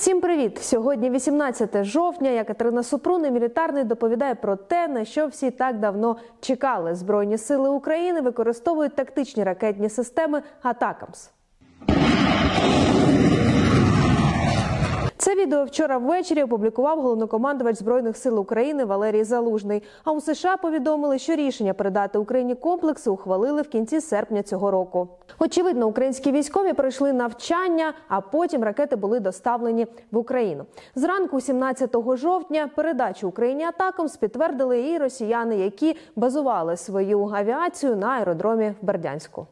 Всім привіт! Сьогодні 18 жовтня. Я Катерина Супрун і мілітарний доповідає про те, на що всі так давно чекали. Збройні сили України використовують тактичні ракетні системи Атакамс. Це відео вчора ввечері опублікував головнокомандувач збройних сил України Валерій Залужний. А у США повідомили, що рішення передати Україні комплекси ухвалили в кінці серпня цього року. Очевидно, українські військові пройшли навчання, а потім ракети були доставлені в Україну. Зранку, 17 жовтня, передачу Україні атакам підтвердили і росіяни, які базували свою авіацію на аеродромі в Бердянську.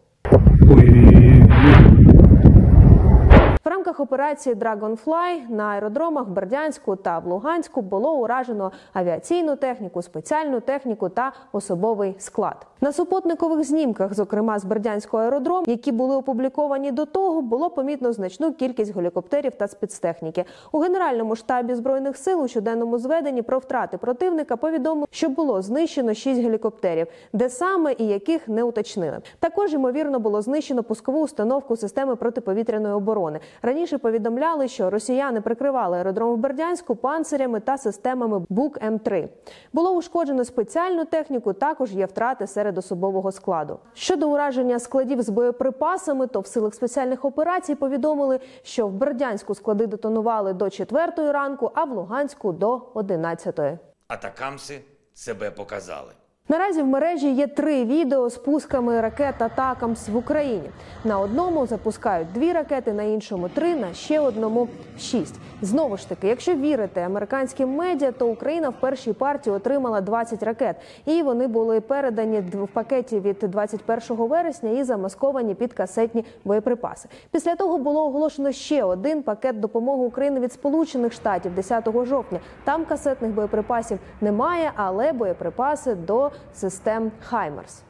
В рамках операції Dragonfly на аеродромах Бердянську та в Луганську було уражено авіаційну техніку, спеціальну техніку та особовий склад. На супутникових знімках, зокрема з Бердянського аеродрому, які були опубліковані до того, було помітно значну кількість гелікоптерів та спецтехніки. У генеральному штабі збройних сил у щоденному зведенні про втрати противника повідомили, що було знищено шість гелікоптерів, де саме і яких не уточнили. Також ймовірно було знищено пускову установку системи протиповітряної оборони. Раніше повідомляли, що росіяни прикривали аеродром в Бердянську панцирями та системами БУК М3. Було ушкоджено спеціальну техніку. Також є втрати серед особового складу. Щодо ураження складів з боєприпасами, то в силах спеціальних операцій повідомили, що в Бердянську склади детонували до 4 ранку, а в Луганську до 11. Атакамси себе показали. Наразі в мережі є три відео з пусками ракет «Атакамс» в Україні. На одному запускають дві ракети, на іншому три, на ще одному шість. Знову ж таки, якщо вірити американським медіа, то Україна в першій партії отримала 20 ракет, і вони були передані в пакеті від 21 вересня і замасковані під касетні боєприпаси. Після того було оголошено ще один пакет допомоги України від Сполучених Штатів 10 жовтня. Там касетних боєприпасів немає, але боєприпаси до систем Хаймерс.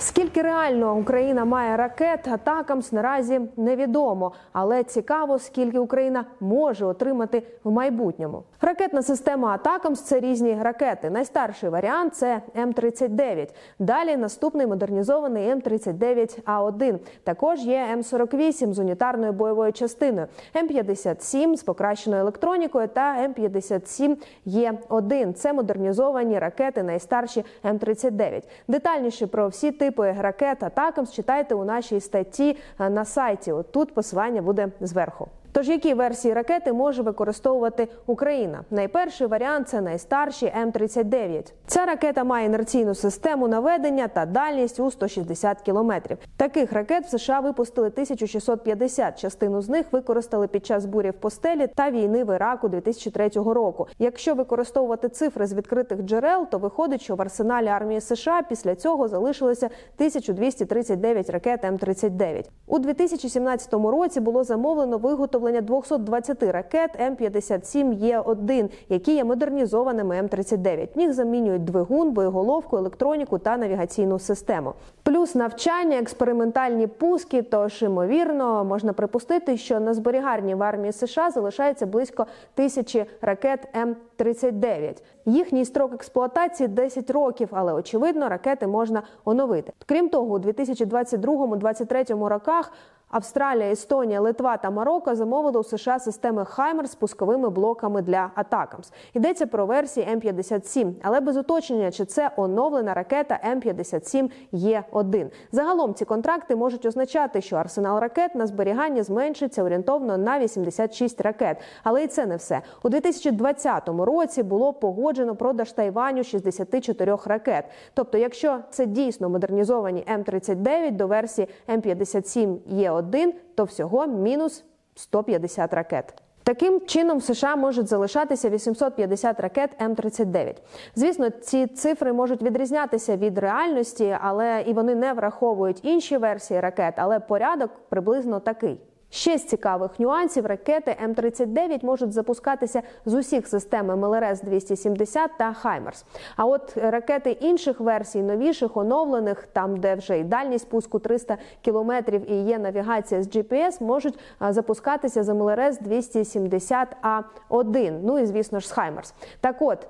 Скільки реально Україна має ракет, атакамс наразі невідомо, але цікаво, скільки Україна може отримати в майбутньому. Ракетна система Атакамс це різні ракети. Найстарший варіант це М-39. Далі наступний модернізований М-39А1. Також є М-48 з унітарною бойовою частиною, М-57 з покращеною електронікою та М-57Е1. Це модернізовані ракети, найстарші М-39. Детальніше про всі типи ракет Атакамс читайте у нашій статті на сайті. От тут посилання буде зверху. Тож які версії ракети може використовувати Україна? Найперший варіант це найстарші М-39. Ця ракета має інерційну систему наведення та дальність у 160 кілометрів. Таких ракет в США випустили 1650. Частину з них використали під час бурі в постелі та війни в Іраку 2003 року. Якщо використовувати цифри з відкритих джерел, то виходить, що в арсеналі армії США після цього залишилося 1239 ракет М-39. У 2017 році було замовлено виготовлення виготовлення 220 ракет М-57Е1, які є модернізованими М-39. В них замінюють двигун, боєголовку, електроніку та навігаційну систему. Плюс навчання, експериментальні пуски. Тож, ймовірно, можна припустити, що на зберіганні в армії США залишається близько тисячі ракет М-39. Їхній строк експлуатації 10 років, але очевидно, ракети можна оновити. Крім того, у 2022-2023 роках. Австралія, Естонія, Литва та Марокко замовили у США системи Хаймерс з пусковими блоками для Атакамс. Йдеться про версії М57, але без уточнення, чи це оновлена ракета М57E1 Загалом ці контракти можуть означати, що арсенал ракет на зберігання зменшиться орієнтовно на 86 ракет. Але і це не все у 2020 році. Було погоджено продаж Тайваню 64 ракет. Тобто, якщо це дійсно модернізовані М39 до версії М57 є 1 один то всього мінус 150 ракет. Таким чином в США можуть залишатися 850 ракет М-39. Звісно, ці цифри можуть відрізнятися від реальності, але і вони не враховують інші версії ракет. Але порядок приблизно такий. Ще з цікавих нюансів ракети М-39 можуть запускатися з усіх систем МЛРС-270 та Хаймерс. А от ракети інших версій, новіших, оновлених, там де вже і дальність пуску 300 кілометрів і є навігація з GPS, можуть запускатися з МЛРС-270А1. Ну і звісно ж з Хаймерс. Так от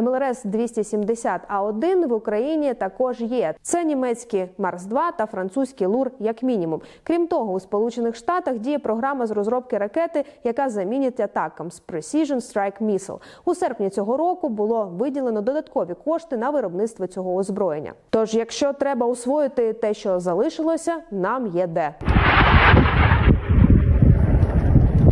МЛРС-270А1 в Україні також є. Це німецький Марс 2 та французький LRU, як мінімум. Крім того, у Сполучених Штатах Штатах діє програма з розробки ракети, яка замінить Атакамс Precision Strike Missile. У серпні цього року було виділено додаткові кошти на виробництво цього озброєння. Тож, якщо треба усвоїти те, що залишилося, нам є де.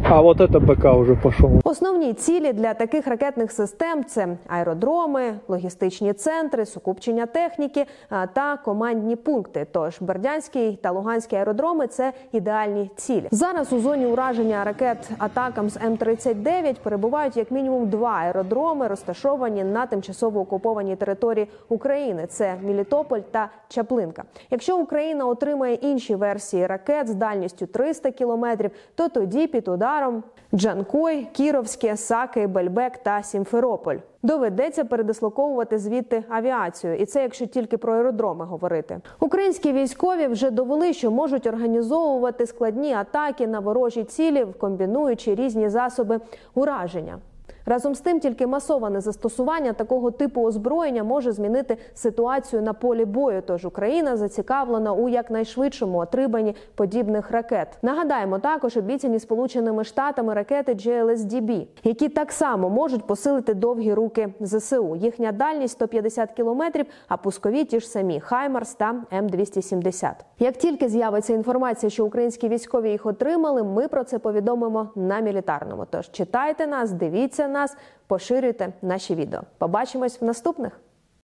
А вот это БК уже пошел. Основні цілі для таких ракетних систем це аеродроми, логістичні центри, сукупчення техніки та командні пункти. Тож Бердянський та Луганський аеродроми це ідеальні цілі. Зараз у зоні ураження ракет Атакамс М39 перебувають як мінімум два аеродроми, розташовані на тимчасово окупованій території України. Це Мілітополь та Чаплинка. Якщо Україна отримає інші версії ракет з дальністю 300 кілометрів, то тоді під ударом Джанкой, Кіровське, Саки, Бельбек та Сімферополь. Доведеться передислоковувати звідти авіацію, і це якщо тільки про аеродроми говорити. Українські військові вже довели, що можуть організовувати складні атаки на ворожі цілі, комбінуючи різні засоби ураження. Разом з тим, тільки масоване застосування такого типу озброєння може змінити ситуацію на полі бою. Тож Україна зацікавлена у якнайшвидшому отриманні подібних ракет. Нагадаємо також обіцяні Сполученими Штатами ракети GLSDB, які так само можуть посилити довгі руки ЗСУ. Їхня дальність 150 кілометрів, а пускові ті ж самі Хаймарс та М270. Як тільки з'явиться інформація, що українські військові їх отримали, ми про це повідомимо на мілітарному. Тож читайте нас, дивіться нас, поширюйте наші відео. Побачимось в наступних.